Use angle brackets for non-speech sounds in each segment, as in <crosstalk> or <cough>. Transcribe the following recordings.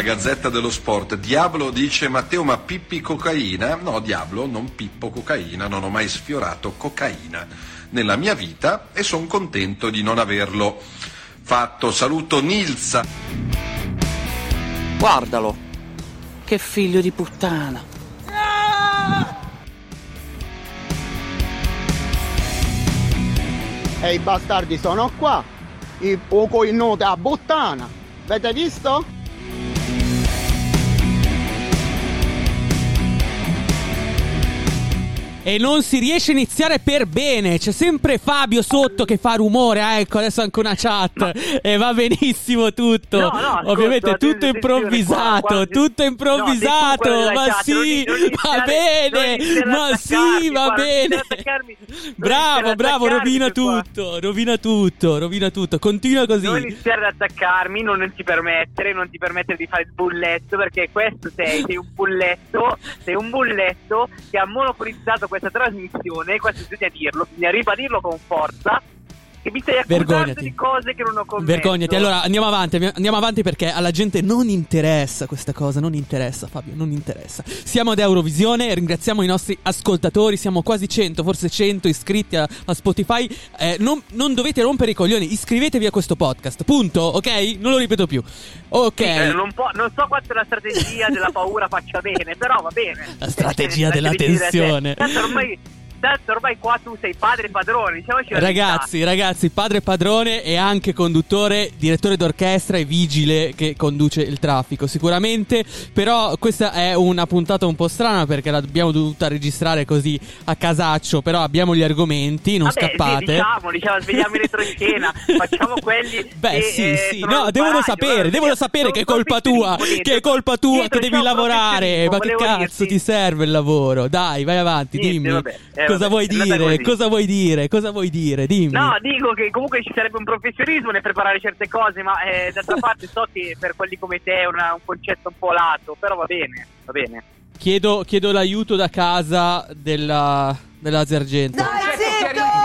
la Gazzetta dello Sport. Diablo dice Matteo ma pippi cocaina? No, Diablo, non pippo cocaina, non ho mai sfiorato cocaina nella mia vita e sono contento di non averlo fatto. Saluto Nilsa. Guardalo, che figlio di puttana. E i bastardi sono qua. I poco in a bottana. Avete visto? E non si riesce a iniziare per bene. C'è sempre Fabio sotto che fa rumore. Ah, ecco, adesso anche una chat. Ma... E va benissimo tutto. No, no, Ovviamente ascolta, tutto improvvisato. Qua, qua, tutto improvvisato. No, ma chat, sì, va bene. Ma sì, va bene. Bravo, bravo. Rovina tutto. Rovina tutto. Rovina tutto. Continua così. Non iniziare ad attaccarmi. Non ti permettere. Non ti permettere di fare il bulletto. Perché questo sei. Sei un bulletto. Sei un bulletto che ha monopolizzato questa trasmissione, questo bisogna dirlo, bisogna ribadirlo con forza che mi stai accusando di cose che non ho commesso. Vergognati. Allora andiamo avanti, andiamo avanti perché alla gente non interessa questa cosa, non interessa Fabio, non interessa. Siamo ad Eurovisione, ringraziamo i nostri ascoltatori, siamo quasi 100, forse 100 iscritti a, a Spotify. Eh, non, non, dovete rompere i coglioni, iscrivetevi a questo podcast, punto, ok? Non lo ripeto più. Ok. Sì, eh, non, non, so quanto la strategia della paura faccia bene, però va bene. La strategia della tensione. Tanto ormai tanto ormai qua tu sei padre e padrone, diciamoci Ragazzi, ragazzi, padre e padrone e anche conduttore, direttore d'orchestra e vigile che conduce il traffico, sicuramente. Però questa è una puntata un po' strana perché l'abbiamo dovuta registrare così a casaccio, però abbiamo gli argomenti, non Vabbè, scappate. Sì, diciamo, diciamo, svegliamo in <laughs> retroscena, facciamo quelli Beh, che, sì, eh, sì, no, devono sapere, devono sapere che è colpa tua, che è colpa tua, che devi lavorare. Ma che cazzo dirti. ti serve il lavoro? Dai, vai avanti, Niente, dimmi. Vabbè, eh, cosa vuoi dire? Cosa vuoi dire? Cosa vuoi dire? Dimmi. No, dico che comunque ci sarebbe un professionismo nel preparare certe cose, ma eh, d'altra <laughs> parte so che per quelli come te è una, un concetto un po' lato, però va bene, va bene. Chiedo, chiedo l'aiuto da casa della, dell'Asia Argento.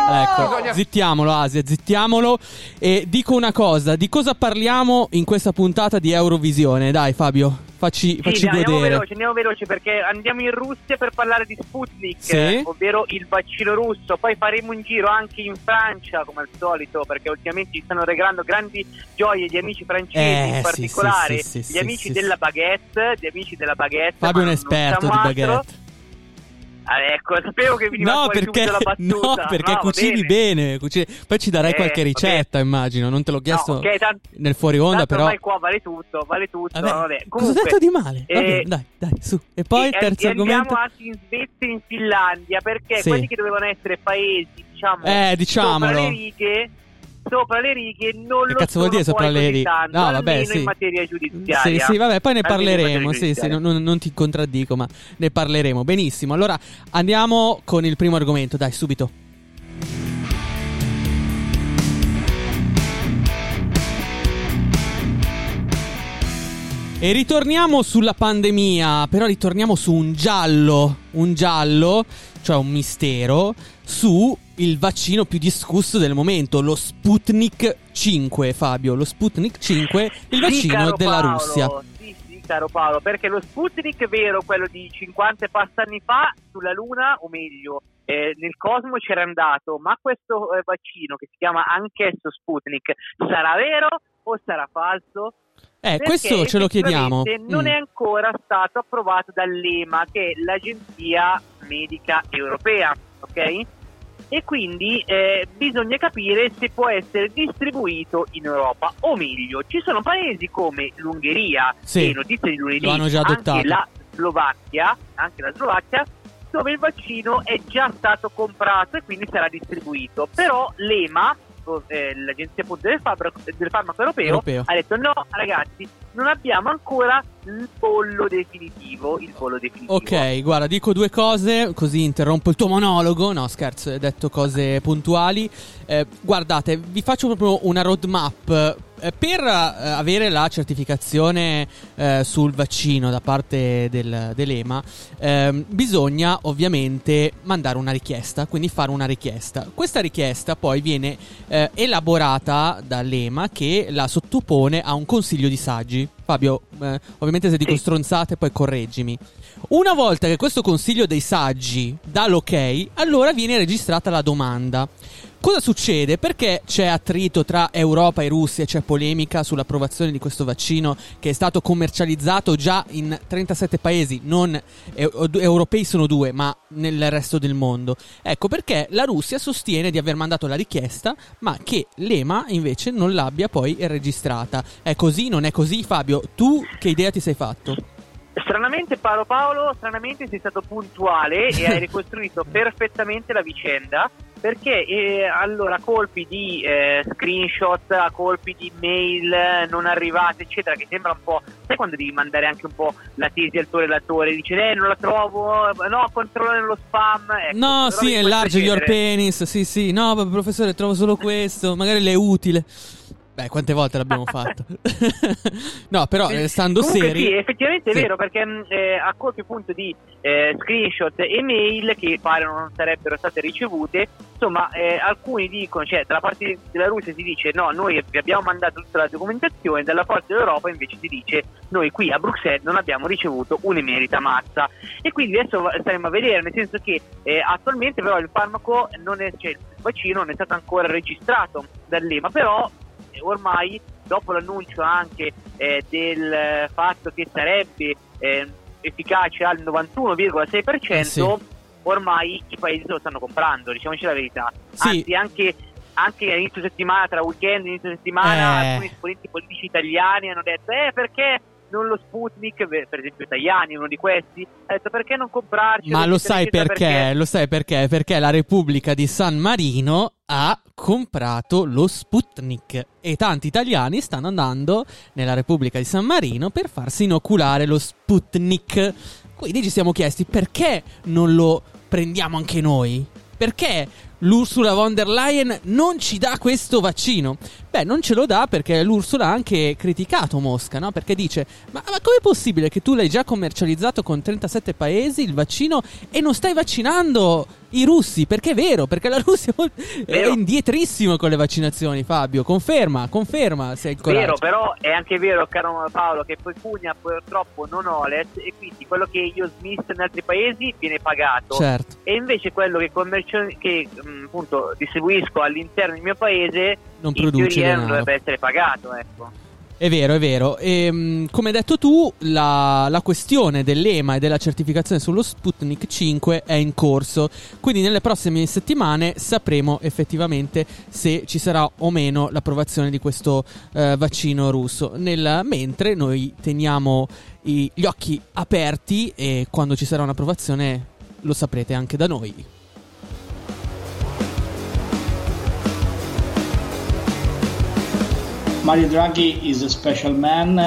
Ecco, zittiamolo Asia, zittiamolo. E dico una cosa, di cosa parliamo in questa puntata di Eurovisione? Dai Fabio, facci, facci sì, godere. Andiamo veloci, andiamo veloci perché andiamo in Russia per parlare di Sputnik, sì? ovvero il vaccino russo. Poi faremo un giro anche in Francia, come al solito, perché ultimamente ci stanno regalando grandi gioie gli amici francesi, eh, in particolare sì, gli amici della baguette, gli amici della baguette. Fabio è un esperto di baguette. Ah, ecco, sapevo che veniva no, perché, la <laughs> battuta. No, perché no, cucini bene. bene cucini... Poi ci darai eh, qualche ricetta, immagino. Non te l'ho chiesto no, okay, tant- nel fuori onda, però. Ormai qua vale tutto, vale tutto. Vabbè, vabbè. Comunque, cosa ho detto di male? Eh, vabbè, dai, dai, su. E poi il terzo e argomento. Andiamo anche in Svezia e in Finlandia, perché sì. quelli che dovevano essere paesi, diciamo, eh, diciamolo. sopra le righe sopra le righe non che lo cazzo vuol dire sopra le righe? Tanto, no, vabbè, sì. in materia giudiziaria. Sì, sì, vabbè, poi ne parleremo. Sì, sì, non, non, ti contraddico, ma ne parleremo. Benissimo. Allora andiamo con il primo argomento, dai, subito. E ritorniamo sulla pandemia, però ritorniamo su un giallo, un giallo, cioè un mistero, su il vaccino più discusso del momento, lo Sputnik 5, Fabio, lo Sputnik 5, il vaccino sì, della Paolo. Russia. Sì, sì, caro Paolo, perché lo Sputnik vero, quello di 50 e passa anni fa, sulla Luna, o meglio, eh, nel cosmo c'era andato, ma questo eh, vaccino che si chiama anch'esso Sputnik sarà vero o sarà falso? Eh, questo ce lo chiediamo. Non mm. è ancora stato approvato dall'EMA, che è l'agenzia medica europea, ok? E quindi eh, bisogna capire se può essere distribuito in Europa o meglio ci sono paesi come l'Ungheria sì, e notizie di lunedì anche la Slovacchia anche la Slovacchia dove il vaccino è già stato comprato e quindi sarà distribuito. Però l'EMA l'agenzia appunto del, farmaco, del farmaco europeo, europeo, ha detto no ragazzi non abbiamo ancora il pollo definitivo il pollo definitivo. Ok guarda dico due cose così interrompo il tuo monologo. No scherzo hai detto cose puntuali. Eh, guardate vi faccio proprio una roadmap eh, per eh, avere la certificazione eh, sul vaccino da parte del, dell'EMA ehm, bisogna ovviamente mandare una richiesta, quindi fare una richiesta. Questa richiesta poi viene eh, elaborata dall'EMA che la sottopone a un consiglio di saggi. Fabio, eh, ovviamente se dico stronzate poi correggimi. Una volta che questo consiglio dei saggi dà l'ok, allora viene registrata la domanda. Cosa succede? Perché c'è attrito tra Europa e Russia, c'è polemica sull'approvazione di questo vaccino che è stato commercializzato già in 37 paesi, non europei sono due, ma nel resto del mondo. Ecco perché la Russia sostiene di aver mandato la richiesta, ma che l'EMA invece non l'abbia poi registrata. È così? Non è così? Fabio, tu che idea ti sei fatto? Stranamente Paolo Paolo, stranamente sei stato puntuale e hai ricostruito <laughs> perfettamente la vicenda perché eh, allora colpi di eh, screenshot, colpi di mail non arrivate, eccetera, che sembra un po'. Sai quando devi mandare anche un po' la tesi al tuo relatore? Dice, eh, non la trovo, no, controllo nello spam. Ecco, no, sì, enlarge your penis, sì, sì, no, professore, trovo solo questo, magari le è utile. Beh, quante volte l'abbiamo <laughs> fatto? <laughs> no, però eh, stando Comunque, seri. Sì, effettivamente sì. è vero, perché mm, eh, a colpi appunto di eh, screenshot e mail che pare non sarebbero state ricevute, insomma, eh, alcuni dicono, cioè, dalla parte della Russia si dice no, noi vi abbiamo mandato tutta la documentazione, dalla parte dell'Europa invece si dice noi qui a Bruxelles non abbiamo ricevuto un'emerita mazza. E quindi adesso staremo a vedere, nel senso che eh, attualmente però il farmaco non è, cioè il vaccino non è stato ancora registrato dall'EMA, però ormai dopo l'annuncio anche eh, del fatto che sarebbe eh, efficace al 91,6%, eh sì. ormai i paesi lo stanno comprando, diciamoci la verità. Sì. Anzi, anche, anche all'inizio settimana, tra weekend e inizio settimana, eh. alcuni esponenti politici italiani hanno detto eh perché non lo Sputnik, per esempio Tajani, uno di questi, ha detto perché non comprarci? Ma lo sai perché? perché? Lo sai perché? Perché la Repubblica di San Marino ha comprato lo Sputnik e tanti italiani stanno andando nella Repubblica di San Marino per farsi inoculare lo Sputnik. Quindi ci siamo chiesti perché non lo prendiamo anche noi? Perché l'Ursula von der Leyen non ci dà questo vaccino? Beh, non ce lo dà perché l'Ursula ha anche criticato Mosca, no? Perché dice: Ma, ma com'è possibile che tu l'hai già commercializzato con 37 paesi il vaccino e non stai vaccinando i russi? Perché è vero, perché la Russia è indietrissimo con le vaccinazioni, Fabio. Conferma, conferma se è Vero, però è anche vero, caro Paolo, che poi Pugna purtroppo non ho OLED e quindi quello che io smisso in altri paesi viene pagato. Certo. E invece quello che, commercio- che mh, mm, appunto distribuisco all'interno del mio paese non produce denaro. dovrebbe essere pagato, ecco. È vero, è vero. E, ehm, come hai detto tu, la, la, questione dell'EMA e della certificazione sullo Sputnik 5 è in corso. Quindi nelle prossime settimane sapremo effettivamente se ci sarà o meno l'approvazione di questo eh, vaccino russo. Nel, mentre noi teniamo i, gli occhi aperti e quando ci sarà un'approvazione lo saprete anche da noi. Mario Draghi is a special man.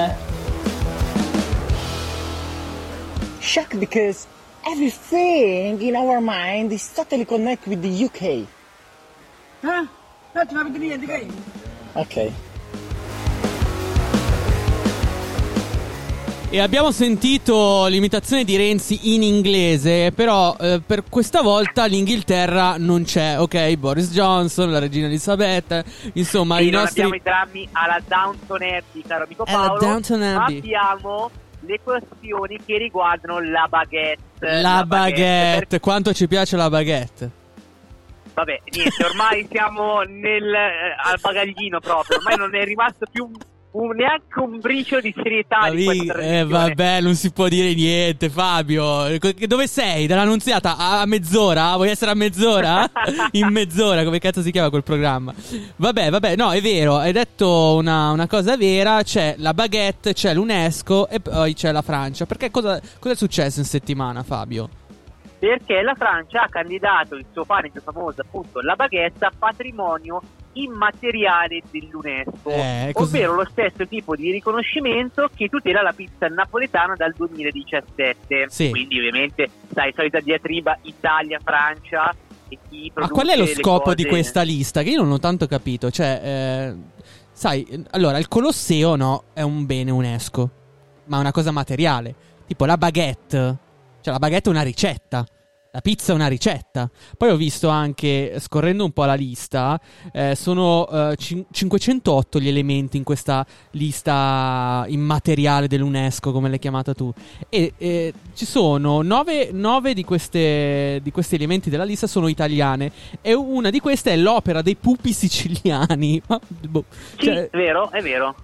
Shocked because everything in our mind is totally connected with the UK. Huh? Okay. E abbiamo sentito l'imitazione di Renzi in inglese, però eh, per questa volta l'Inghilterra non c'è, ok? Boris Johnson, la regina Elisabetta, insomma e i nostri... abbiamo i drammi alla Downton Abbey, caro amico Paolo, Downton Abbey. abbiamo le questioni che riguardano la baguette. La, la baguette, baguette. quanto ci piace la baguette? Vabbè, niente, ormai siamo nel, eh, al bagaglino proprio, ormai non è rimasto più un, neanche un briciolo di serietà Amic- di eh, vabbè, non si può dire niente, Fabio. Dove sei? Dall'annunziata a mezz'ora? Vuoi essere a mezz'ora? <laughs> In mezz'ora, come cazzo si chiama quel programma? Vabbè, vabbè, no, è vero, hai detto una, una cosa vera. C'è la baguette, c'è l'UNESCO e poi c'è la Francia. Perché cosa, cosa è successo in settimana, Fabio? Perché la Francia ha candidato il suo pane più famoso, appunto la baguette, a patrimonio immateriale dell'UNESCO, eh, ovvero lo stesso tipo di riconoscimento che tutela la pizza napoletana dal 2017. Sì. Quindi ovviamente, sai, solita diatriba Italia, Francia chi Ma qual è lo scopo di questa lista? Che io non ho tanto capito, cioè... Eh sai, allora il Colosseo no, è un bene UNESCO, ma è una cosa materiale. Tipo la baguette, cioè la baguette è una ricetta. La pizza è una ricetta. Poi ho visto anche, scorrendo un po' la lista, eh, sono eh, cin- 508 gli elementi in questa lista immateriale dell'UNESCO, come l'hai chiamata tu. E eh, ci sono 9, 9 di, queste, di, questi elementi della lista sono italiane. E una di queste è l'opera dei pupi siciliani. <laughs> boh, sì, cioè... è vero, è vero.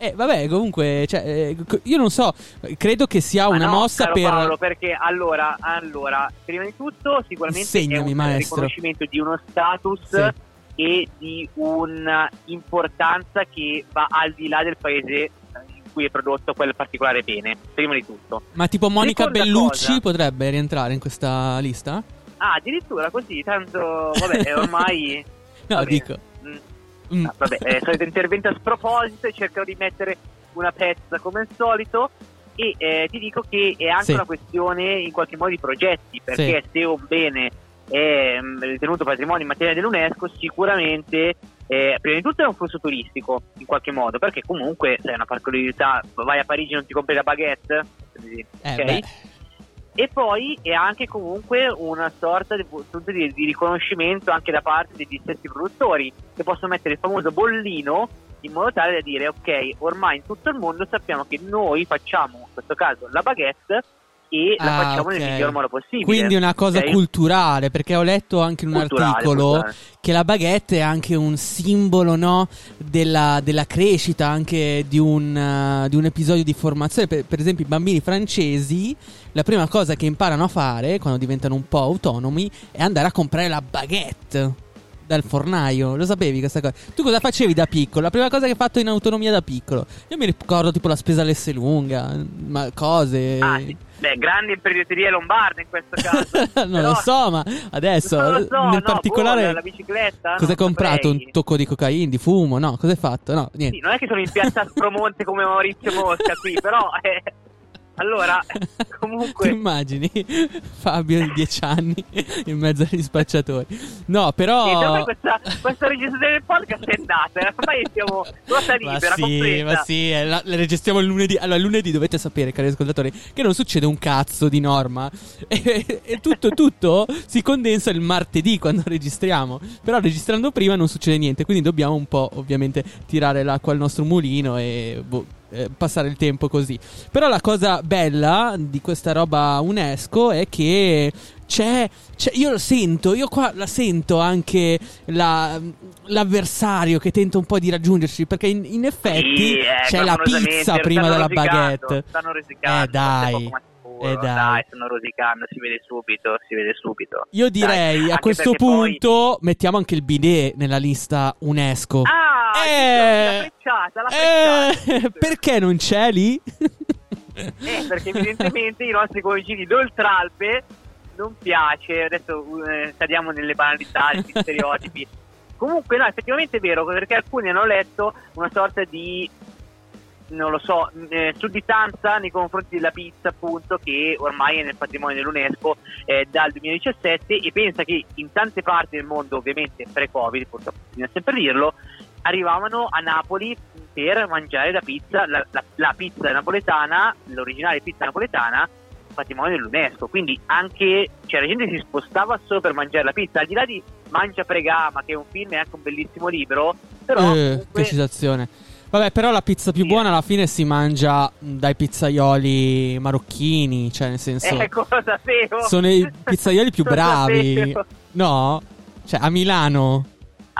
Eh, vabbè, comunque, cioè, eh, io non so, credo che sia Ma una no, mossa per. Paolo, perché allora, allora, prima di tutto, sicuramente Segnami, è un maestro. riconoscimento di uno status Sì. e di un'importanza che va al di là del paese in cui è prodotto quel particolare bene, prima di tutto. Ma tipo Monica Seconda Bellucci cosa- potrebbe rientrare in questa lista? Ah, addirittura così, tanto, vabbè, ormai... <laughs> No, vabbè. dico. Mm. Ah, vabbè, eh, solito intervento a sproposito e cercherò di mettere una pezza come al solito e eh, ti dico che è anche Sì. una questione in qualche modo di progetti perché se un bene è mm, ritenuto patrimonio immateriale dell'UNESCO sicuramente eh, prima di tutto è un flusso turistico in qualche modo perché comunque se è una particolarità vai a Parigi e non ti compri la baguette Eh, ok? E poi è anche comunque una sorta di, di- di riconoscimento anche da parte degli stessi produttori che possono mettere il famoso bollino in modo tale da dire ok, ormai in tutto il mondo sappiamo che noi facciamo in questo caso la baguette e la Ah, facciamo ok. nel miglior modo possibile. Quindi una cosa ok? culturale, perché ho letto anche in un Culturale, articolo culturale. che la baguette è anche un simbolo no, della, della crescita anche di un, eh, di un episodio di formazione. Per, per esempio, i bambini francesi, la prima cosa che imparano a fare quando diventano un po' autonomi è andare a comprare la baguette. Dal fornaio, lo sapevi questa cosa? Tu cosa facevi da piccolo? La prima cosa che hai fatto in autonomia da piccolo? Io mi ricordo tipo la spesa lunga, ma cose. Ah, sì. Beh, grandi imprenditorie lombarde in questo caso. <laughs> non Però- lo so, ma adesso so, nel no, particolare boh, la bicicletta, cosa hai comprato? saprei. Un tocco di cocaina, di fumo? No, cosa hai fatto? No, niente. Sì, non è che sono in piazza Aspromonte come Maurizio Mosca qui, però eh, allora <laughs> comunque Ti immagini Fabio di 10 anni in mezzo agli spacciatori? No, però questa, questa registrazione del podcast è andata, ormai siamo ruota Ma libera, sì, completa. ma sì, la, la registriamo il lunedì. Allora, il lunedì dovete sapere, cari ascoltatori, che non succede un cazzo di norma. <laughs> E, e tutto, tutto si condensa il martedì quando registriamo. Però registrando prima non succede niente. Quindi dobbiamo un po', ovviamente, tirare l'acqua al nostro mulino e boh, eh, passare il tempo così. Però la cosa bella di questa roba UNESCO è che c'è, c'è- io lo sento, io qua la sento anche la- l'avversario che tenta un po' di raggiungerci perché in, in effetti Sì, eh, c'è la pizza prima della baguette. Stanno rosicando, Eh, dai, eh, dai. dai, stanno rosicando, si vede subito, si vede subito. Io direi Dai, a questo perché poi- punto mettiamo anche il bidet nella lista UNESCO. Ah, Eh, la frecciata, la frecciata. eh, perché non c'è lì? Eh, perché evidentemente i nostri coinquilini d'Oltralpe non piace, adesso eh, cadiamo nelle banalità, negli <laughs> stereotipi. Comunque no, effettivamente è vero, perché alcuni hanno letto una sorta di, non lo so, eh, sudditanza nei confronti della pizza appunto che ormai è nel patrimonio dell'UNESCO eh, dal 2017 e pensa che in tante parti del mondo, ovviamente pre-Covid, purtroppo bisogna sempre dirlo, arrivavano a Napoli per mangiare la pizza, la, la- la pizza napoletana, l'originale pizza napoletana, patrimonio dell'UNESCO. Quindi anche cioè, la gente si spostava solo per mangiare la pizza, al di là di Mangia Pregama, che è un film e anche un bellissimo libro, però Eh, comunque, che citazione. Vabbè, però la pizza più Sì. buona alla fine si mangia dai pizzaioli marocchini, cioè nel senso ecco lo sapevo. sono i pizzaioli più <laughs> bravi. No? Cioè a Milano,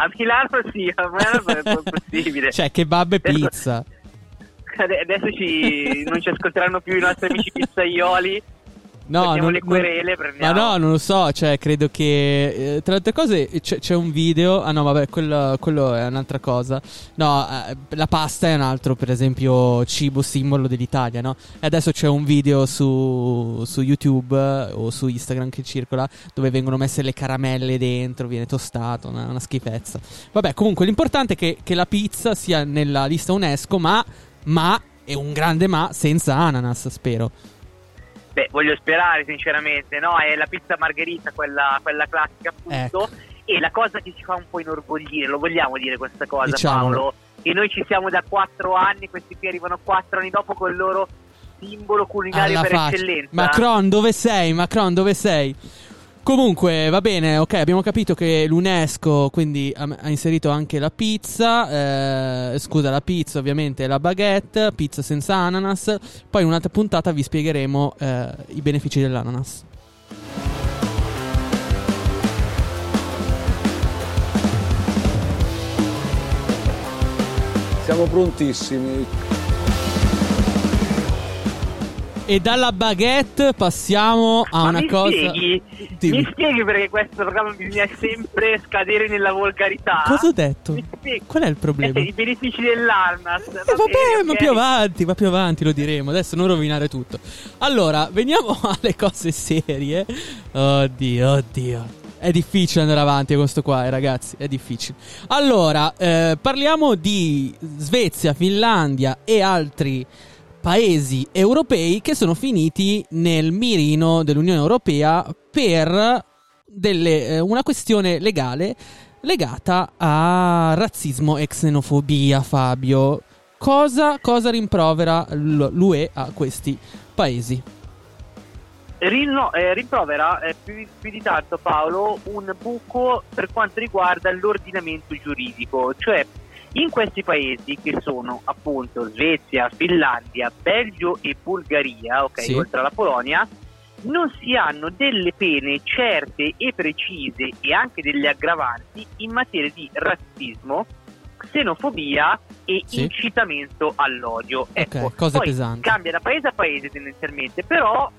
A Milano sì, a Milano è <laughs> possibile. cioè kebab e Adesso- pizza. Ade- Adesso ci, non ci ascolteranno più i nostri amici pizzaioli. No, non, le querele, ma prendiamo. no, non lo so, cioè credo che eh, tra le altre cose c'è, c'è un video, ah no vabbè quello, quello è un'altra cosa, no eh, la pasta è un altro per esempio cibo simbolo dell'Italia, no? E adesso c'è un video su, su YouTube eh, o su Instagram che circola dove vengono messe le caramelle dentro, viene tostato, una, una schifezza. Vabbè comunque l'importante è che, che la pizza sia nella lista UNESCO ma, ma, è un grande ma senza ananas spero. Beh, voglio sperare sinceramente, no? È la pizza margherita, quella, quella classica appunto. Ecco. E la cosa che ci fa un po' inorgoglire, lo vogliamo dire questa cosa Diciamolo. Paolo, e noi ci siamo da quattro anni, questi qui arrivano quattro anni dopo con il loro simbolo culinario Alla per faccia. eccellenza. Macron, dove sei? Macron, dove sei? Comunque, va bene, ok, abbiamo capito che l'UNESCO quindi ha, ha inserito anche la pizza, eh, scusa, la pizza ovviamente la baguette, pizza senza ananas, poi in un'altra puntata vi spiegheremo eh, i benefici dell'ananas. Siamo prontissimi. E dalla baguette passiamo a Ma una mi cosa. Spieghi, mi spieghi perché questo programma bisogna sempre scadere nella volgarità? Cosa ho detto? Qual è il problema? Eh, I benefici dell'Armas. Eh, vabbè, bene, ma okay. più avanti, ma più avanti lo diremo. Adesso non rovinare tutto. Allora, veniamo <laughs> alle cose serie. Oddio, oddio. È difficile andare avanti con questo qua, eh, ragazzi. È difficile. Allora, eh, parliamo di Svezia, Finlandia e altri paesi europei che sono finiti nel mirino dell'Unione Europea per delle, eh, una questione legale legata a razzismo e xenofobia, Fabio. Cosa, cosa rimprovera l'UE a questi paesi? Rinno, eh, rimprovera eh, più, più, di tanto Paolo un buco per quanto riguarda l'ordinamento giuridico, cioè in questi paesi che sono appunto Svezia, Finlandia, Belgio e Bulgaria, ok, sì. oltre alla Polonia, non si hanno delle pene certe e precise e anche delle aggravanti in materia di razzismo, xenofobia e sì. incitamento all'odio. Okay, ecco, cose poi pesanti. cambia da paese a paese tendenzialmente, però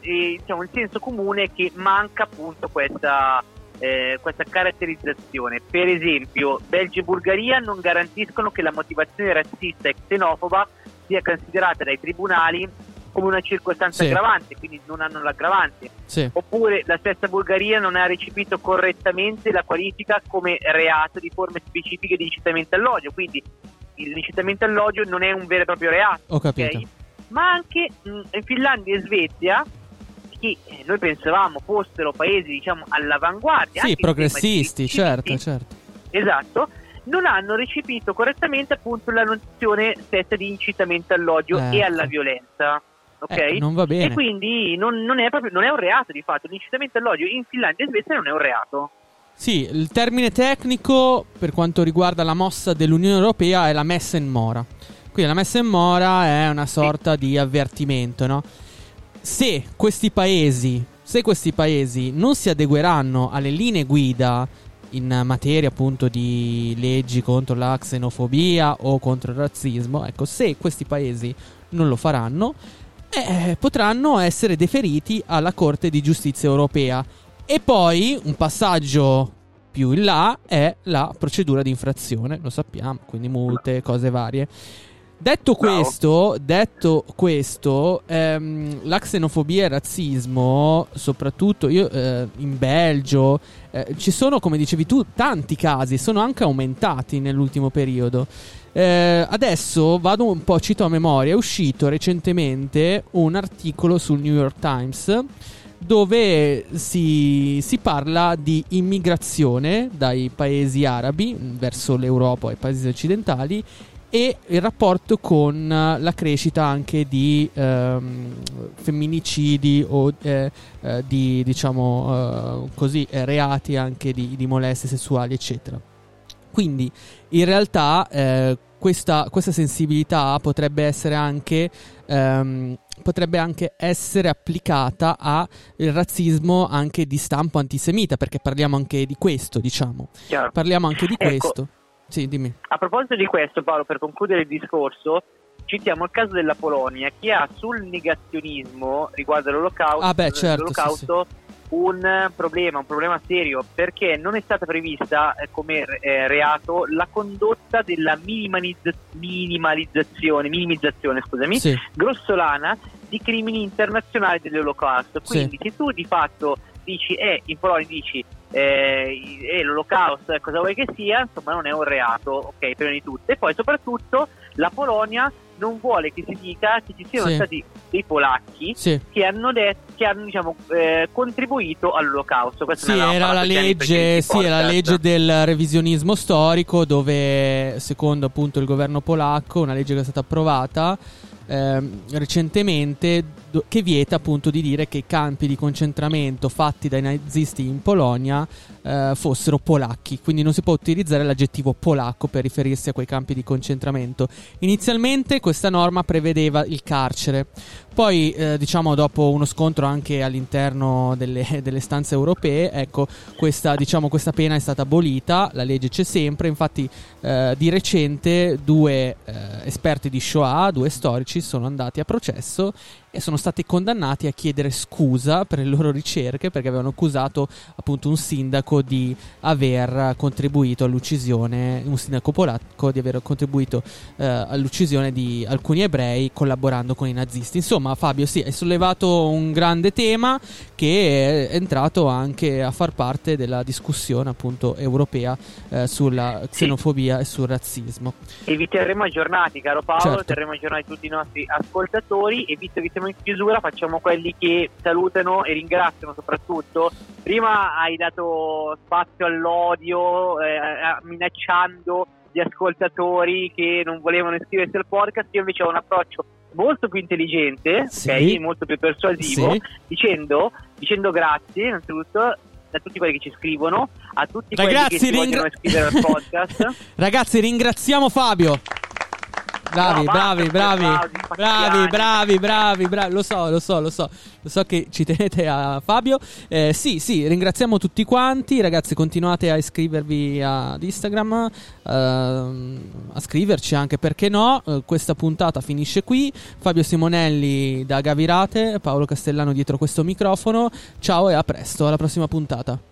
eh, diciamo, il senso comune è che manca appunto questa, eh, questa caratterizzazione. Per esempio, Belgio e Bulgaria non garantiscono che la motivazione razzista e xenofoba sia considerata dai tribunali come una circostanza sì. aggravante, quindi non hanno l'aggravante. Sì. Oppure la stessa Bulgaria non ha recepito correttamente la qualifica come reato di forme specifiche di incitamento all'odio, quindi l'incitamento all'odio non è un vero e proprio reato. Ho capito. Okay? Ma anche mh, in Finlandia e Svezia che noi pensavamo fossero paesi diciamo all'avanguardia. Sì, progressisti, certo, certo. Esatto, non hanno recepito correttamente appunto la nozione stessa di incitamento all'odio ecco. e alla violenza. Ok? Eh, non va bene. E quindi non, non, è proprio, non è un reato di fatto. L'incitamento all'odio in Finlandia e Svezia non è un reato. Sì, il termine tecnico per quanto riguarda la mossa dell'Unione Europea è la messa in mora. Quindi la messa in mora è una sorta di avvertimento, no? Se questi paesi, se questi paesi non si adegueranno alle linee guida in materia appunto di leggi contro la xenofobia o contro il razzismo, ecco, se questi paesi non lo faranno, eh, potranno essere deferiti alla Corte di Giustizia europea. E poi un passaggio più in là è la procedura di infrazione, lo sappiamo, quindi multe, cose varie. Detto questo, detto questo ehm, la xenofobia e il razzismo, soprattutto io, eh, in Belgio, eh, ci sono, come dicevi tu, tanti casi, sono anche aumentati nell'ultimo periodo. Eh, adesso vado un po', cito a memoria, è uscito recentemente un articolo sul New York Times dove si, si, parla di immigrazione dai paesi arabi verso l'Europa e i paesi occidentali e il rapporto con eh, la crescita anche di ehm, femminicidi o eh, eh, di diciamo eh, così eh, reati anche di, di, molestie sessuali eccetera quindi in realtà eh, questa, questa, sensibilità potrebbe essere anche ehm, potrebbe anche essere applicata al razzismo anche di stampo antisemita perché parliamo anche di questo diciamo Chiaro. parliamo anche di ecco. questo sì, dimmi. A proposito di questo, Paolo, per concludere il discorso, citiamo il caso della Polonia che ha sul negazionismo riguardo all'olocausto, ah beh, certo, l'olocausto sì, sì. un problema, un problema serio, perché non è stata prevista eh, come eh, reato la condotta della minimalizz- minimalizzazione, minimizzazione scusami, sì. grossolana di crimini internazionali dell'olocausto. Quindi se tu di fatto dici, eh, in Polonia dici eh, e l'olocausto, cosa vuoi che sia, insomma non è un reato, ok, prima di tutto. E poi soprattutto la Polonia non vuole che si dica che ci siano Sì. stati dei polacchi Sì. che hanno, detto, che hanno diciamo, eh, contribuito all'olocausto. Questa Sì, era la legge, sì, era la legge del revisionismo storico dove, secondo appunto il governo polacco, una legge che è stata approvata ehm, recentemente che vieta appunto di dire che i campi di concentramento fatti dai nazisti in Polonia eh, fossero polacchi, quindi non si può utilizzare l'aggettivo polacco per riferirsi a quei campi di concentramento. Inizialmente questa norma prevedeva il carcere, poi eh, diciamo dopo uno scontro anche all'interno delle, <laughs> delle stanze europee, ecco questa, diciamo, questa pena è stata abolita, la legge c'è sempre, infatti eh, di recente due eh, esperti di Shoah, due storici, sono andati a processo e sono stati condannati a chiedere scusa per le loro ricerche perché avevano accusato appunto un sindaco di aver contribuito all'uccisione, un sindaco polacco di aver contribuito eh, all'uccisione di alcuni ebrei collaborando con i nazisti. Insomma, Fabio, sì, hai sollevato un grande tema che è entrato anche a far parte della discussione appunto europea eh, sulla xenofobia e sul razzismo. E vi terremo aggiornati, caro Paolo, Certo. terremo aggiornati tutti i nostri ascoltatori e visto che siamo in chiusura facciamo quelli che salutano e ringraziano soprattutto. Prima hai dato spazio all'odio eh, minacciando gli ascoltatori che non volevano iscriversi al podcast, io invece ho un approccio molto più intelligente, Sì. ok, molto più persuasivo, Sì. dicendo, dicendo grazie innanzitutto a tutti quelli che ci scrivono, a tutti Ragazzi, quelli che ringra- vogliono iscrivere al podcast. <laughs> Ragazzi, ringraziamo Fabio. Bravi, No, bravi, bravi, bravi, bravi, bravi, bravi. Lo so, lo so, lo so. Lo so che ci tenete a Fabio. Eh, sì, sì, ringraziamo tutti quanti. Ragazzi, continuate a iscrivervi ad Instagram, ehm, a scriverci anche perché no. Eh, questa puntata finisce qui. Fabio Simonelli da Gavirate, Paolo Castellano dietro questo microfono. Ciao e a presto, alla prossima puntata.